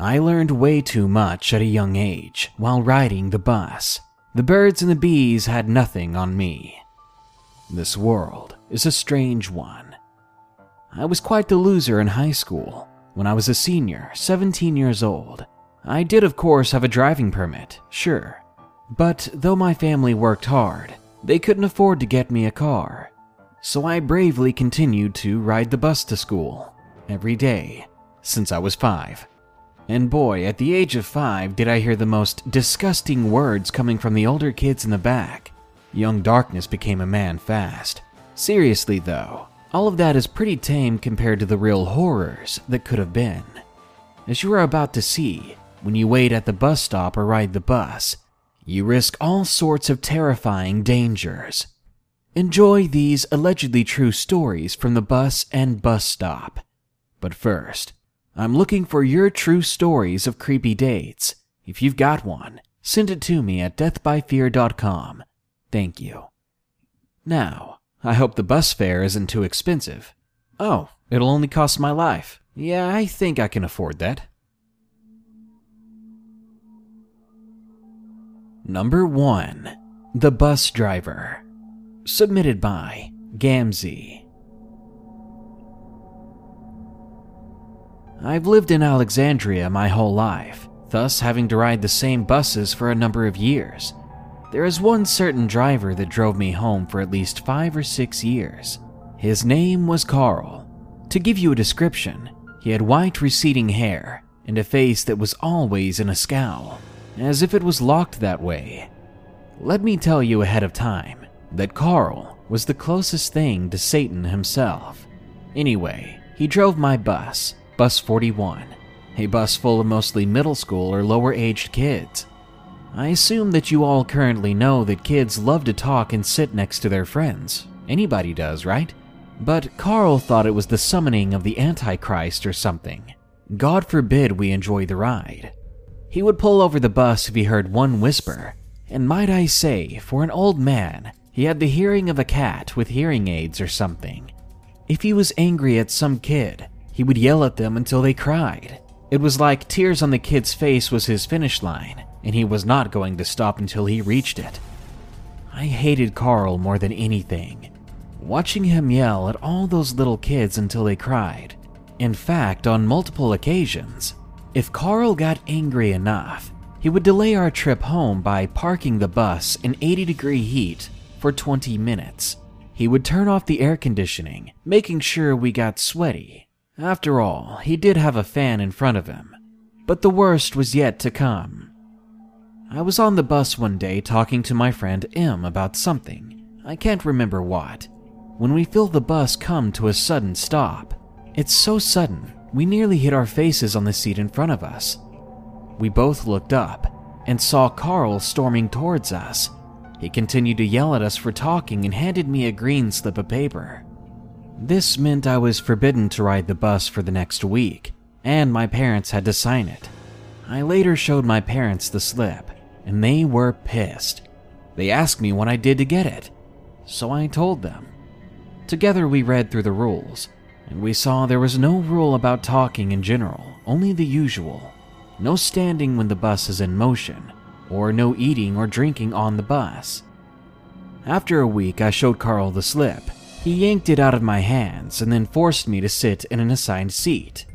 I learned way too much at a young age while riding the bus. The birds and the bees had nothing on me. This world is a strange one. I was quite the loser in high school. When I was a senior, 17 years old, I did, of course, have a driving permit, sure. But though my family worked hard, they couldn't afford to get me a car. So I bravely continued to ride the bus to school every day since I was five. And boy, at the age of five, did I hear the most disgusting words coming from the older kids in the back. Young Darkness became a man fast. Seriously, though, all of that is pretty tame compared to the real horrors that could have been. As you are about to see, when you wait at the bus stop or ride the bus, you risk all sorts of terrifying dangers. Enjoy these allegedly true stories from the bus and bus stop. But first, I'm looking for your true stories of creepy dates. If you've got one, send it to me at deathbyfear.com. Thank you. Now, I hope the bus fare isn't too expensive. Oh, it'll only cost my life. Yeah, I think I can afford that. Number 1 The Bus Driver. Submitted by Gamzee. I've lived in Alexandria my whole life, thus having to ride the same buses for a number of years. There is one certain driver that drove me home for at least five or six years. His name was Carl. To give you a description, he had white receding hair and a face that was always in a scowl, as if it was locked that way. Let me tell you ahead of time that Carl was the closest thing to Satan himself. Anyway, he drove my bus, Bus 41, a bus full of mostly middle school or lower aged kids. I assume that you all currently know that kids love to talk and sit next to their friends. Anybody does, right? But Carl thought it was the summoning of the Antichrist or something. God forbid we enjoy the ride. He would pull over the bus if he heard one whisper, and might I say, for an old man, he had the hearing of a cat with hearing aids or something. If he was angry at some kid, he would yell at them until they cried. It was like tears on the kid's face was his finish line, and he was not going to stop until he reached it. I hated Carl more than anything. Watching him yell at all those little kids until they cried. In fact, on multiple occasions, if Carl got angry enough, he would delay our trip home by parking the bus in 80 degree heat for 20 minutes. He would turn off the air conditioning, making sure we got sweaty. After all, he did have a fan in front of him. But the worst was yet to come. I was on the bus one day talking to my friend M about something. I can't remember what. When we feel the bus come to a sudden stop, it's so sudden, we nearly hit our faces on the seat in front of us. We both looked up and saw Carl storming towards us. He continued to yell at us for talking and handed me a green slip of paper. This meant I was forbidden to ride the bus for the next week, and my parents had to sign it. I later showed my parents the slip, and they were pissed. They asked me what I did to get it, so I told them. Together we read through the rules, and we saw there was no rule about talking in general, only the usual. No standing when the bus is in motion, or no eating or drinking on the bus. After a week, I showed Carl the slip. He yanked it out of my hands and then forced me to sit in an assigned seat.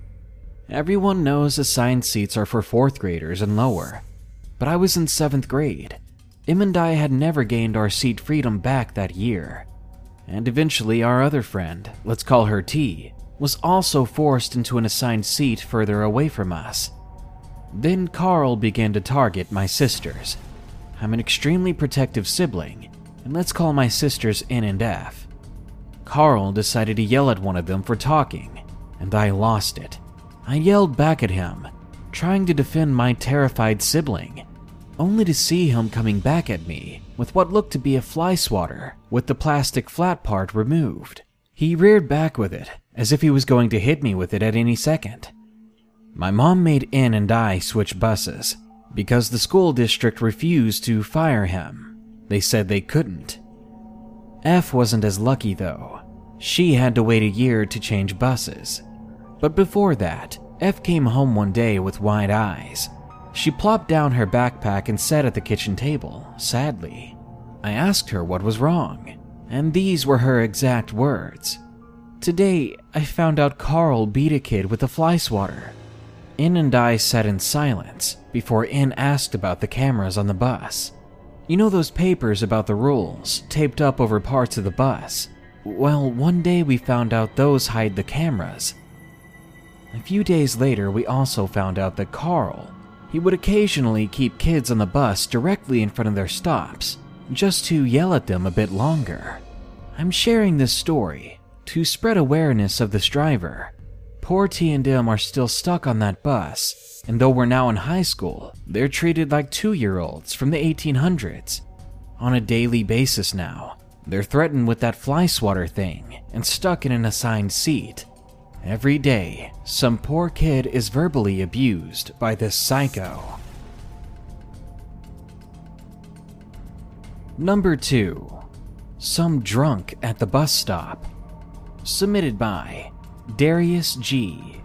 Everyone knows assigned seats are for fourth graders and lower, but I was in seventh grade. M and I had never gained our seat freedom back that year. And eventually, our other friend, let's call her T, was also forced into an assigned seat further away from us. Then Carl began to target my sisters. I'm an extremely protective sibling, and let's call my sisters N and F. Carl decided to yell at one of them for talking, and I lost it. I yelled back at him, trying to defend my terrified sibling, only to see him coming back at me with what looked to be a fly swatter with the plastic flat part removed. He reared back with it as if he was going to hit me with it at any second. My mom made N and I switch buses because the school district refused to fire him. They said they couldn't. F wasn't as lucky though. She had to wait a year to change buses. But before that, F came home one day with wide eyes. She plopped down her backpack and sat at the kitchen table, sadly. I asked her what was wrong, and these were her exact words. Today, I found out Carl beat a kid with a fly swatter. N and I sat in silence before N asked about the cameras on the bus. You know those papers about the rules taped up over parts of the bus? Well, one day we found out those hide the cameras, a few days later, we also found out that Carl, he would occasionally keep kids on the bus directly in front of their stops, just to yell at them a bit longer. I'm sharing this story to spread awareness of this driver. Poor T and M are still stuck on that bus, and though we're now in high school, they're treated like two-year-olds from the 1800s. On a daily basis now, they're threatened with that fly swatter thing and stuck in an assigned seat Every day, some poor kid is verbally abused by this psycho. Number 2. Some drunk at the bus stop. Submitted by Darius G.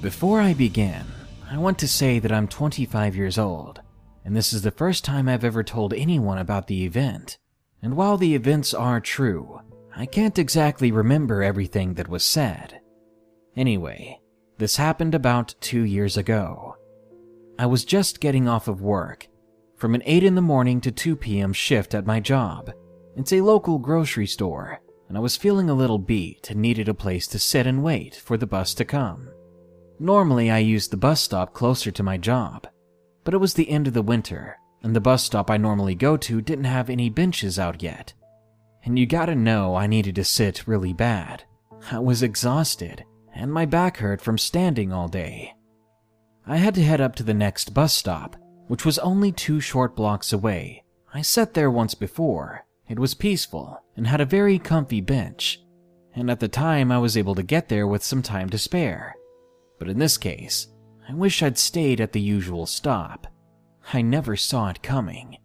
Before I begin, I want to say that I'm 25 years old, and this is the first time I've ever told anyone about the event. And while the events are true, I can't exactly remember everything that was said. Anyway, this happened about two years ago. I was just getting off of work from an 8 in the morning to 2 p.m. shift at my job. It's a local grocery store, and I was feeling a little beat and needed a place to sit and wait for the bus to come. Normally, I used the bus stop closer to my job, but it was the end of the winter, and the bus stop I normally go to didn't have any benches out yet and you gotta know I needed to sit really bad. I was exhausted, and my back hurt from standing all day. I had to head up to the next bus stop, which was only two short blocks away. I sat there once before. It was peaceful and had a very comfy bench, and at the time I was able to get there with some time to spare. But in this case, I wish I'd stayed at the usual stop. I never saw it coming.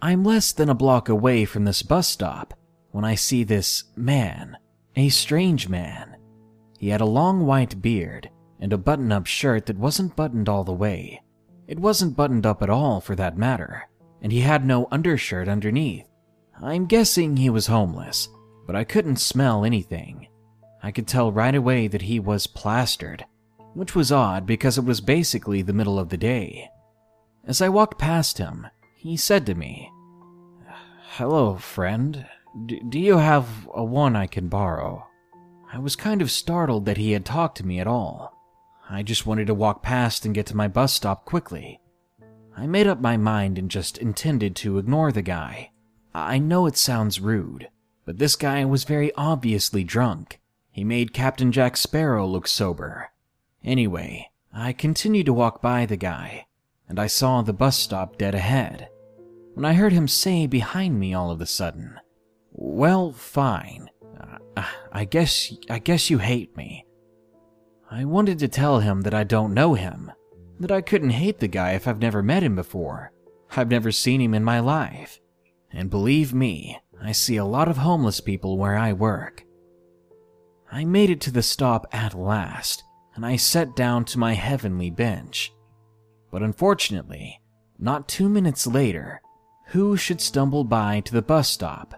I'm less than a block away from this bus stop when I see this man, a strange man. He had a long white beard and a button up shirt that wasn't buttoned all the way. It wasn't buttoned up at all, for that matter, and he had no undershirt underneath. I'm guessing he was homeless, but I couldn't smell anything. I could tell right away that he was plastered, which was odd because it was basically the middle of the day. As I walked past him, he said to me, Hello, friend. D- do you have a one I can borrow? I was kind of startled that he had talked to me at all. I just wanted to walk past and get to my bus stop quickly. I made up my mind and just intended to ignore the guy. I know it sounds rude, but this guy was very obviously drunk. He made Captain Jack Sparrow look sober. Anyway, I continued to walk by the guy, and I saw the bus stop dead ahead. When I heard him say behind me all of a sudden, Well, fine. I guess I guess you hate me. I wanted to tell him that I don't know him, that I couldn't hate the guy if I've never met him before. I've never seen him in my life. And believe me, I see a lot of homeless people where I work. I made it to the stop at last, and I sat down to my heavenly bench. But unfortunately, not two minutes later, who should stumble by to the bus stop?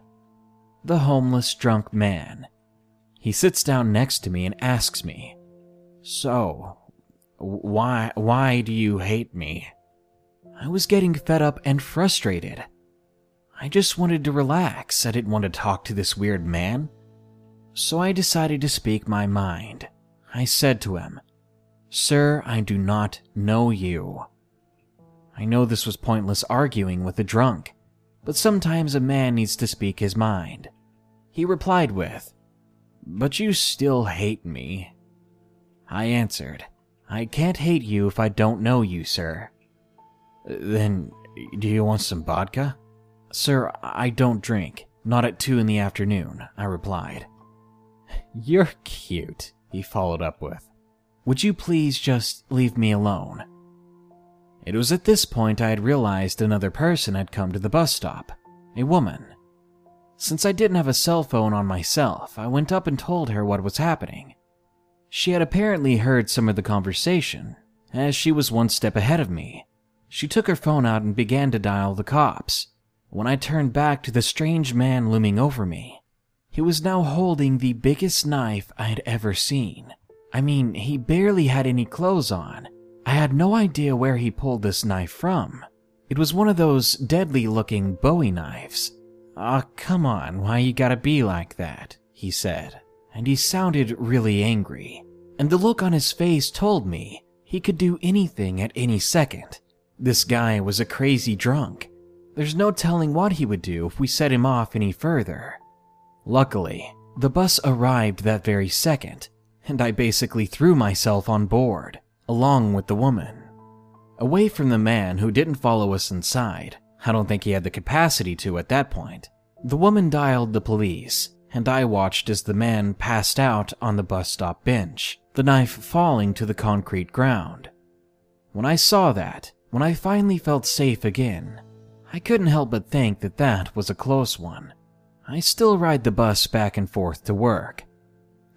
The homeless drunk man. He sits down next to me and asks me, So, why, why do you hate me? I was getting fed up and frustrated. I just wanted to relax. I didn't want to talk to this weird man. So I decided to speak my mind. I said to him, Sir, I do not know you. I know this was pointless arguing with a drunk, but sometimes a man needs to speak his mind. He replied with, But you still hate me. I answered, I can't hate you if I don't know you, sir. Then, do you want some vodka? Sir, I don't drink. Not at two in the afternoon, I replied. You're cute, he followed up with. Would you please just leave me alone? It was at this point I had realized another person had come to the bus stop a woman. Since I didn't have a cell phone on myself, I went up and told her what was happening. She had apparently heard some of the conversation, as she was one step ahead of me. She took her phone out and began to dial the cops. When I turned back to the strange man looming over me, he was now holding the biggest knife I had ever seen. I mean, he barely had any clothes on. I had no idea where he pulled this knife from. It was one of those deadly looking Bowie knives. Aw, oh, come on, why you gotta be like that? He said, and he sounded really angry. And the look on his face told me he could do anything at any second. This guy was a crazy drunk. There's no telling what he would do if we set him off any further. Luckily, the bus arrived that very second, and I basically threw myself on board, along with the woman. Away from the man who didn't follow us inside, I don't think he had the capacity to at that point. The woman dialed the police, and I watched as the man passed out on the bus stop bench, the knife falling to the concrete ground. When I saw that, when I finally felt safe again, I couldn't help but think that that was a close one. I still ride the bus back and forth to work.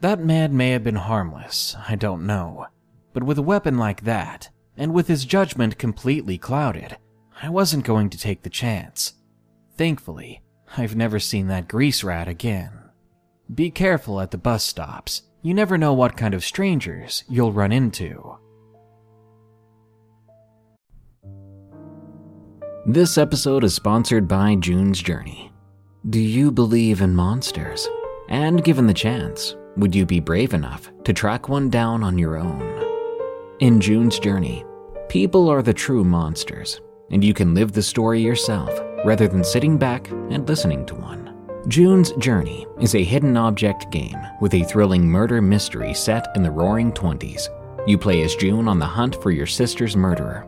That man may have been harmless, I don't know. But with a weapon like that, and with his judgment completely clouded, I wasn't going to take the chance. Thankfully, I've never seen that grease rat again. Be careful at the bus stops. You never know what kind of strangers you'll run into. This episode is sponsored by June's Journey. Do you believe in monsters? And given the chance, would you be brave enough to track one down on your own? In June's Journey, people are the true monsters, and you can live the story yourself rather than sitting back and listening to one. June's Journey is a hidden object game with a thrilling murder mystery set in the roaring 20s. You play as June on the hunt for your sister's murderer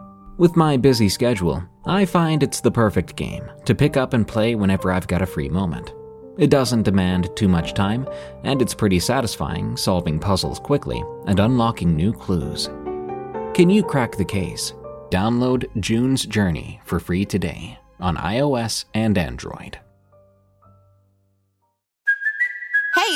with my busy schedule, I find it's the perfect game to pick up and play whenever I've got a free moment. It doesn't demand too much time, and it's pretty satisfying solving puzzles quickly and unlocking new clues. Can you crack the case? Download June's Journey for free today on iOS and Android.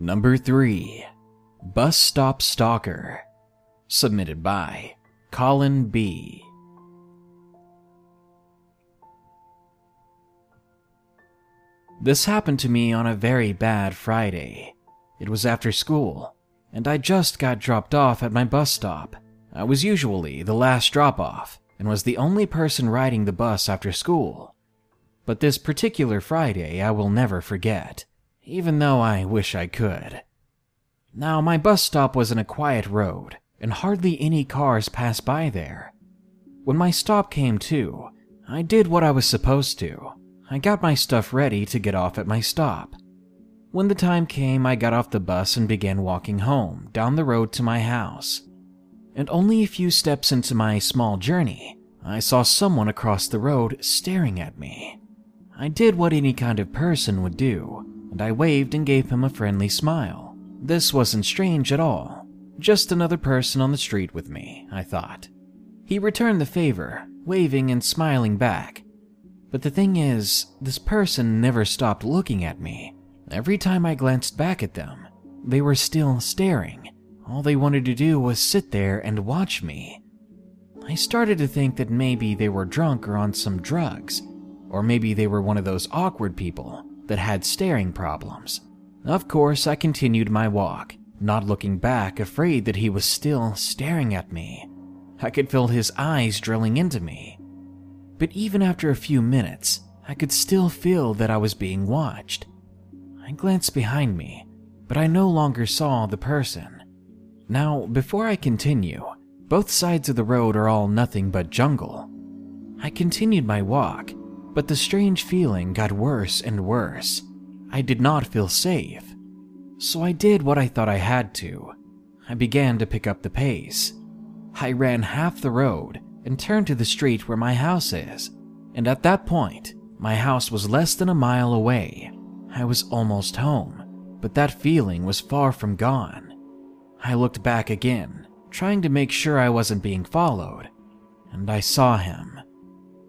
Number 3 Bus Stop Stalker. Submitted by Colin B. This happened to me on a very bad Friday. It was after school, and I just got dropped off at my bus stop. I was usually the last drop off, and was the only person riding the bus after school. But this particular Friday I will never forget, even though I wish I could. Now, my bus stop was in a quiet road, and hardly any cars passed by there. When my stop came to, I did what I was supposed to. I got my stuff ready to get off at my stop. When the time came, I got off the bus and began walking home down the road to my house. And only a few steps into my small journey, I saw someone across the road staring at me. I did what any kind of person would do, and I waved and gave him a friendly smile. This wasn't strange at all. Just another person on the street with me, I thought. He returned the favor, waving and smiling back. But the thing is, this person never stopped looking at me. Every time I glanced back at them, they were still staring. All they wanted to do was sit there and watch me. I started to think that maybe they were drunk or on some drugs, or maybe they were one of those awkward people that had staring problems. Of course, I continued my walk, not looking back, afraid that he was still staring at me. I could feel his eyes drilling into me. But even after a few minutes, I could still feel that I was being watched. I glanced behind me, but I no longer saw the person. Now, before I continue, both sides of the road are all nothing but jungle. I continued my walk, but the strange feeling got worse and worse. I did not feel safe. So I did what I thought I had to. I began to pick up the pace. I ran half the road and turned to the street where my house is. And at that point, my house was less than a mile away. I was almost home, but that feeling was far from gone. I looked back again, trying to make sure I wasn't being followed, and I saw him.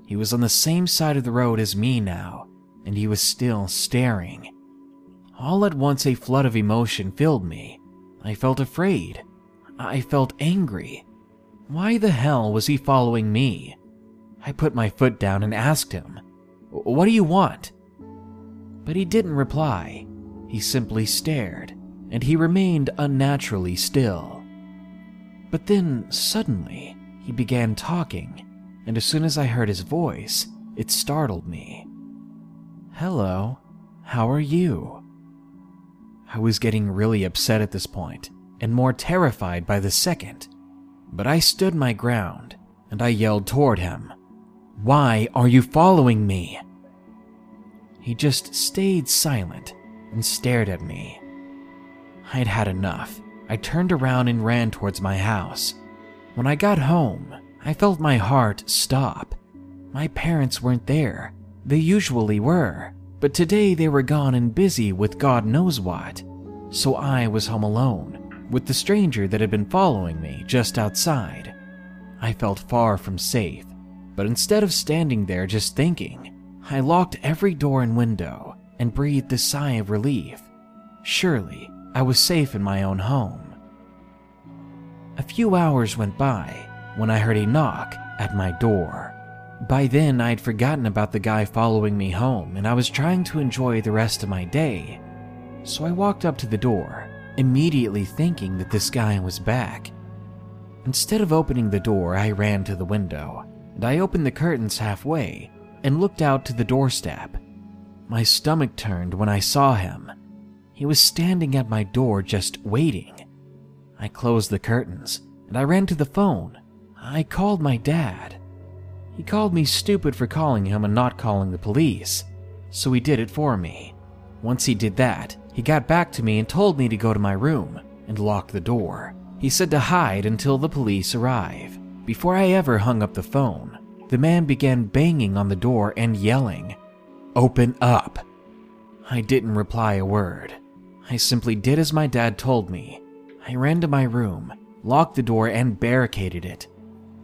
He was on the same side of the road as me now, and he was still staring. All at once, a flood of emotion filled me. I felt afraid. I felt angry. Why the hell was he following me? I put my foot down and asked him, What do you want? But he didn't reply. He simply stared, and he remained unnaturally still. But then, suddenly, he began talking, and as soon as I heard his voice, it startled me. Hello, how are you? I was getting really upset at this point, and more terrified by the second. But I stood my ground, and I yelled toward him, Why are you following me? He just stayed silent and stared at me. I'd had enough. I turned around and ran towards my house. When I got home, I felt my heart stop. My parents weren't there. They usually were, but today they were gone and busy with God knows what. So I was home alone, with the stranger that had been following me just outside. I felt far from safe, but instead of standing there just thinking, I locked every door and window and breathed a sigh of relief. Surely, I was safe in my own home. A few hours went by when I heard a knock at my door. By then, I'd forgotten about the guy following me home and I was trying to enjoy the rest of my day. So I walked up to the door, immediately thinking that this guy was back. Instead of opening the door, I ran to the window and I opened the curtains halfway and looked out to the doorstep. My stomach turned when I saw him. He was standing at my door just waiting. I closed the curtains and I ran to the phone. I called my dad. He called me stupid for calling him and not calling the police, so he did it for me. Once he did that, he got back to me and told me to go to my room and lock the door. He said to hide until the police arrive. Before I ever hung up the phone, the man began banging on the door and yelling, Open up! I didn't reply a word. I simply did as my dad told me. I ran to my room, locked the door, and barricaded it.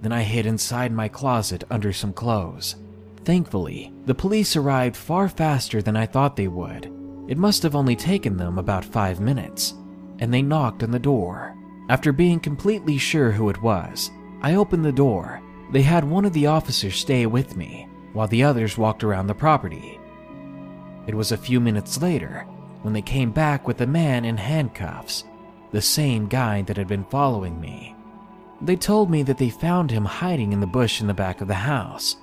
Then I hid inside my closet under some clothes. Thankfully, the police arrived far faster than I thought they would. It must have only taken them about five minutes, and they knocked on the door. After being completely sure who it was, I opened the door they had one of the officers stay with me while the others walked around the property. It was a few minutes later when they came back with a man in handcuffs, the same guy that had been following me. They told me that they found him hiding in the bush in the back of the house.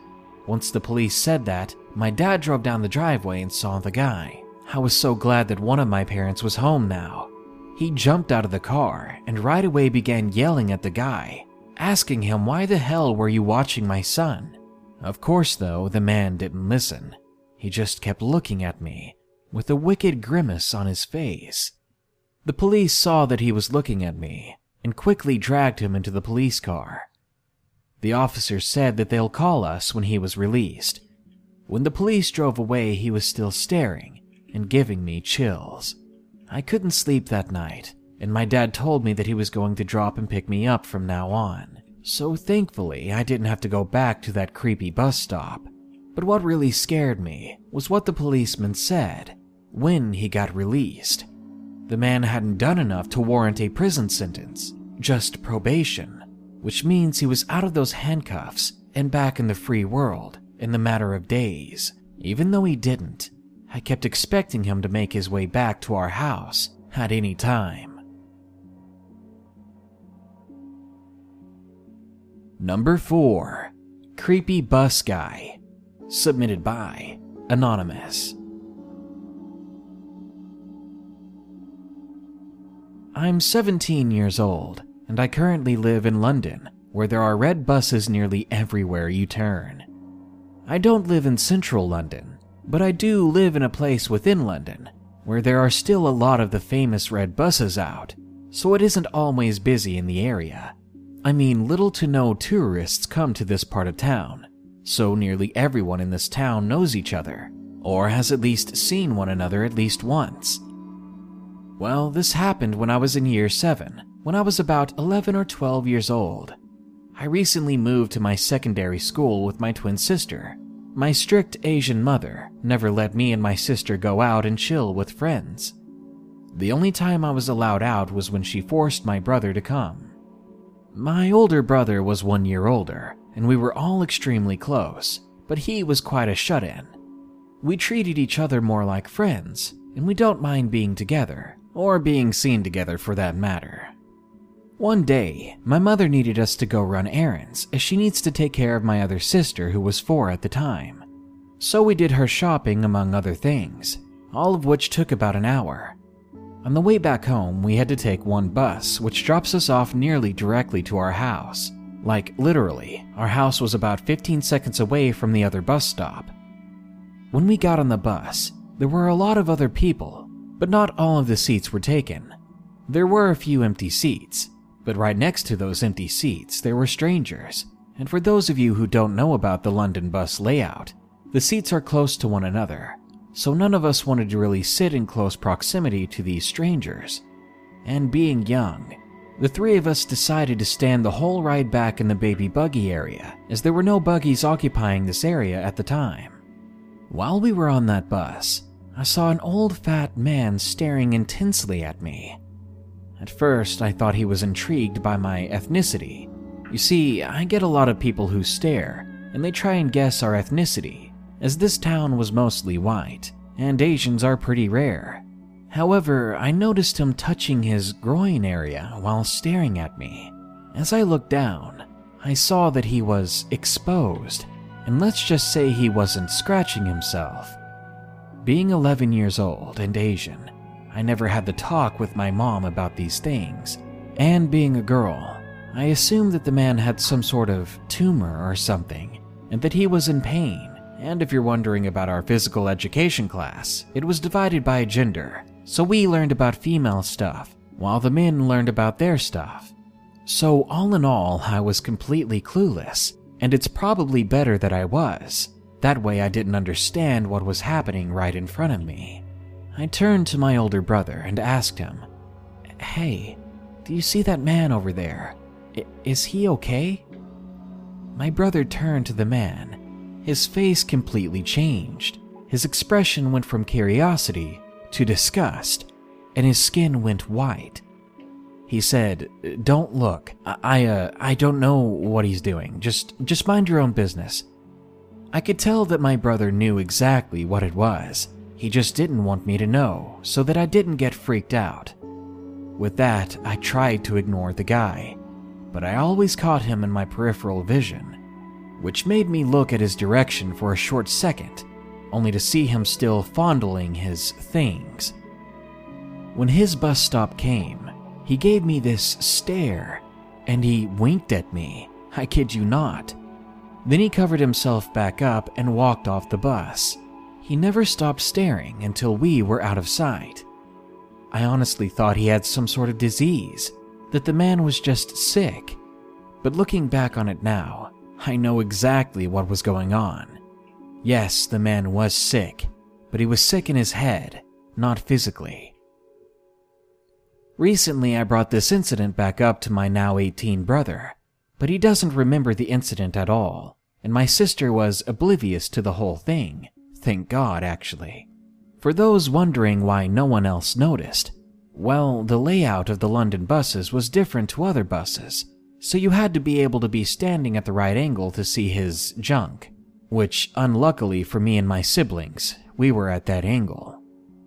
Once the police said that, my dad drove down the driveway and saw the guy. I was so glad that one of my parents was home now. He jumped out of the car and right away began yelling at the guy, asking him, Why the hell were you watching my son? Of course, though, the man didn't listen. He just kept looking at me, with a wicked grimace on his face. The police saw that he was looking at me and quickly dragged him into the police car. The officer said that they'll call us when he was released. When the police drove away, he was still staring and giving me chills. I couldn't sleep that night, and my dad told me that he was going to drop and pick me up from now on. So thankfully, I didn't have to go back to that creepy bus stop. But what really scared me was what the policeman said when he got released. The man hadn't done enough to warrant a prison sentence, just probation, which means he was out of those handcuffs and back in the free world in the matter of days. Even though he didn't, I kept expecting him to make his way back to our house at any time. Number 4 Creepy Bus Guy. Submitted by Anonymous. I'm 17 years old, and I currently live in London, where there are red buses nearly everywhere you turn. I don't live in central London, but I do live in a place within London where there are still a lot of the famous red buses out, so it isn't always busy in the area. I mean, little to no tourists come to this part of town, so nearly everyone in this town knows each other, or has at least seen one another at least once. Well, this happened when I was in year 7, when I was about 11 or 12 years old. I recently moved to my secondary school with my twin sister. My strict Asian mother never let me and my sister go out and chill with friends. The only time I was allowed out was when she forced my brother to come. My older brother was one year older, and we were all extremely close, but he was quite a shut in. We treated each other more like friends, and we don't mind being together, or being seen together for that matter. One day, my mother needed us to go run errands as she needs to take care of my other sister who was four at the time. So we did her shopping among other things, all of which took about an hour. On the way back home, we had to take one bus, which drops us off nearly directly to our house. Like, literally, our house was about 15 seconds away from the other bus stop. When we got on the bus, there were a lot of other people, but not all of the seats were taken. There were a few empty seats, but right next to those empty seats, there were strangers. And for those of you who don't know about the London bus layout, the seats are close to one another, so none of us wanted to really sit in close proximity to these strangers. And being young, the three of us decided to stand the whole ride back in the baby buggy area, as there were no buggies occupying this area at the time. While we were on that bus, I saw an old fat man staring intensely at me. At first, I thought he was intrigued by my ethnicity. You see, I get a lot of people who stare, and they try and guess our ethnicity, as this town was mostly white, and Asians are pretty rare. However, I noticed him touching his groin area while staring at me. As I looked down, I saw that he was exposed, and let's just say he wasn't scratching himself. Being 11 years old and Asian, I never had the talk with my mom about these things, and being a girl, I assumed that the man had some sort of tumor or something, and that he was in pain. And if you're wondering about our physical education class, it was divided by gender, so we learned about female stuff, while the men learned about their stuff. So, all in all, I was completely clueless, and it's probably better that I was. That way, I didn't understand what was happening right in front of me. I turned to my older brother and asked him, Hey, do you see that man over there? I- is he okay? My brother turned to the man his face completely changed. His expression went from curiosity to disgust, and his skin went white. He said, "Don't look. I uh, I don't know what he's doing. Just just mind your own business." I could tell that my brother knew exactly what it was. He just didn't want me to know, so that I didn't get freaked out. With that, I tried to ignore the guy. but I always caught him in my peripheral vision, which made me look at his direction for a short second, only to see him still fondling his things. When his bus stop came, he gave me this stare, and he winked at me. I kid you not. Then he covered himself back up and walked off the bus. He never stopped staring until we were out of sight. I honestly thought he had some sort of disease, that the man was just sick. But looking back on it now, I know exactly what was going on. Yes, the man was sick, but he was sick in his head, not physically. Recently, I brought this incident back up to my now 18 brother, but he doesn't remember the incident at all, and my sister was oblivious to the whole thing. Thank God, actually. For those wondering why no one else noticed, well, the layout of the London buses was different to other buses, so you had to be able to be standing at the right angle to see his junk, which, unluckily for me and my siblings, we were at that angle.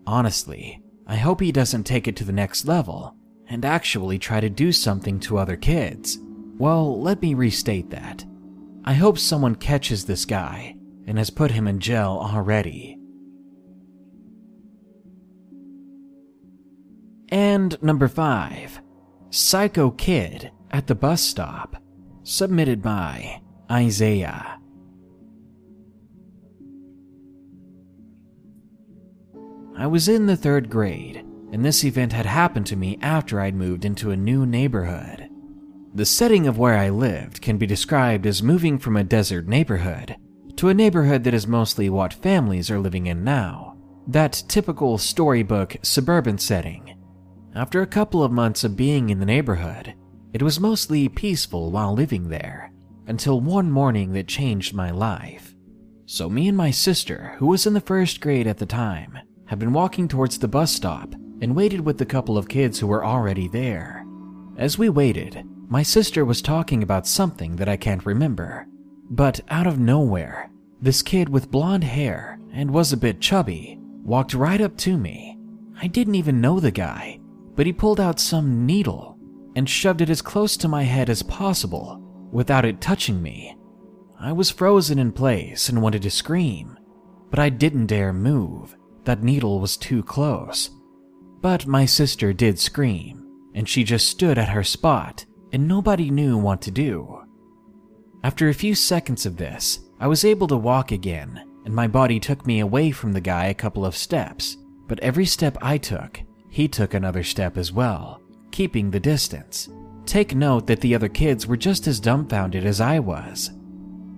Honestly, I hope he doesn't take it to the next level and actually try to do something to other kids. Well, let me restate that. I hope someone catches this guy and has put him in jail already. And number 5 Psycho Kid at the Bus Stop. Submitted by Isaiah. I was in the third grade, and this event had happened to me after I'd moved into a new neighborhood. The setting of where I lived can be described as moving from a desert neighborhood to a neighborhood that is mostly what families are living in now. That typical storybook suburban setting. After a couple of months of being in the neighborhood, it was mostly peaceful while living there, until one morning that changed my life. So, me and my sister, who was in the first grade at the time, had been walking towards the bus stop and waited with the couple of kids who were already there. As we waited, my sister was talking about something that I can't remember. But out of nowhere, this kid with blonde hair and was a bit chubby walked right up to me. I didn't even know the guy, but he pulled out some needle and shoved it as close to my head as possible without it touching me. I was frozen in place and wanted to scream, but I didn't dare move. That needle was too close. But my sister did scream, and she just stood at her spot and nobody knew what to do. After a few seconds of this, I was able to walk again, and my body took me away from the guy a couple of steps. But every step I took, he took another step as well, keeping the distance. Take note that the other kids were just as dumbfounded as I was.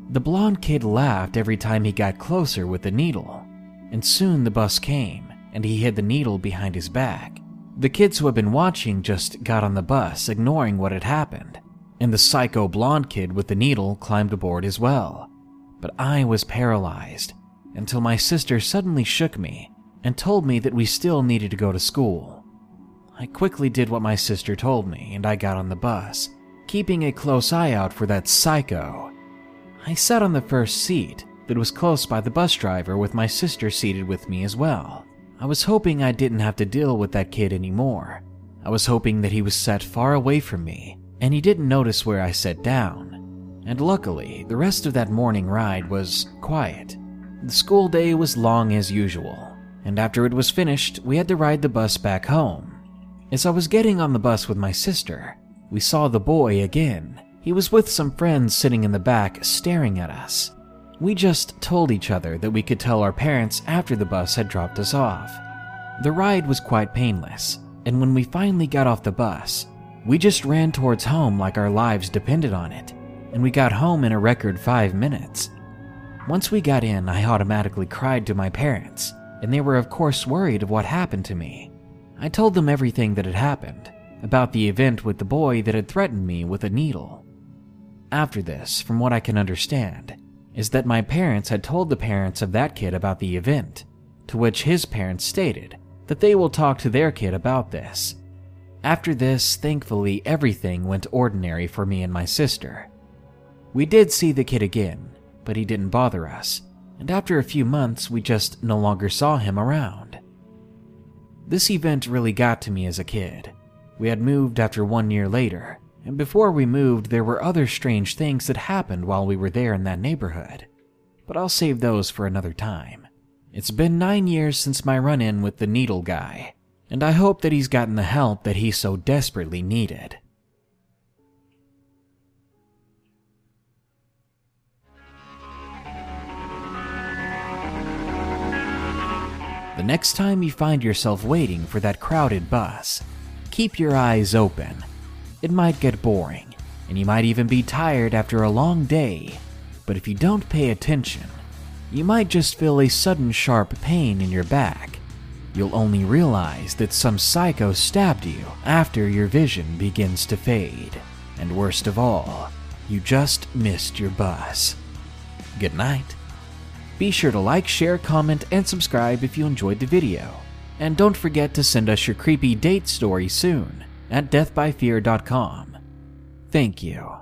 The blonde kid laughed every time he got closer with the needle, and soon the bus came, and he hid the needle behind his back. The kids who had been watching just got on the bus, ignoring what had happened, and the psycho blonde kid with the needle climbed aboard as well. But I was paralyzed until my sister suddenly shook me and told me that we still needed to go to school. I quickly did what my sister told me and I got on the bus, keeping a close eye out for that psycho. I sat on the first seat that was close by the bus driver with my sister seated with me as well. I was hoping I didn't have to deal with that kid anymore. I was hoping that he was set far away from me and he didn't notice where I sat down. And luckily, the rest of that morning ride was quiet. The school day was long as usual, and after it was finished, we had to ride the bus back home. As I was getting on the bus with my sister, we saw the boy again. He was with some friends sitting in the back staring at us. We just told each other that we could tell our parents after the bus had dropped us off. The ride was quite painless, and when we finally got off the bus, we just ran towards home like our lives depended on it, and we got home in a record five minutes. Once we got in, I automatically cried to my parents, and they were, of course, worried of what happened to me. I told them everything that had happened, about the event with the boy that had threatened me with a needle. After this, from what I can understand, is that my parents had told the parents of that kid about the event, to which his parents stated that they will talk to their kid about this. After this, thankfully, everything went ordinary for me and my sister. We did see the kid again, but he didn't bother us, and after a few months, we just no longer saw him around. This event really got to me as a kid. We had moved after one year later, and before we moved, there were other strange things that happened while we were there in that neighborhood. But I'll save those for another time. It's been nine years since my run in with the needle guy, and I hope that he's gotten the help that he so desperately needed. The next time you find yourself waiting for that crowded bus, keep your eyes open. It might get boring, and you might even be tired after a long day, but if you don't pay attention, you might just feel a sudden sharp pain in your back. You'll only realize that some psycho stabbed you after your vision begins to fade. And worst of all, you just missed your bus. Good night. Be sure to like, share, comment, and subscribe if you enjoyed the video. And don't forget to send us your creepy date story soon at deathbyfear.com. Thank you.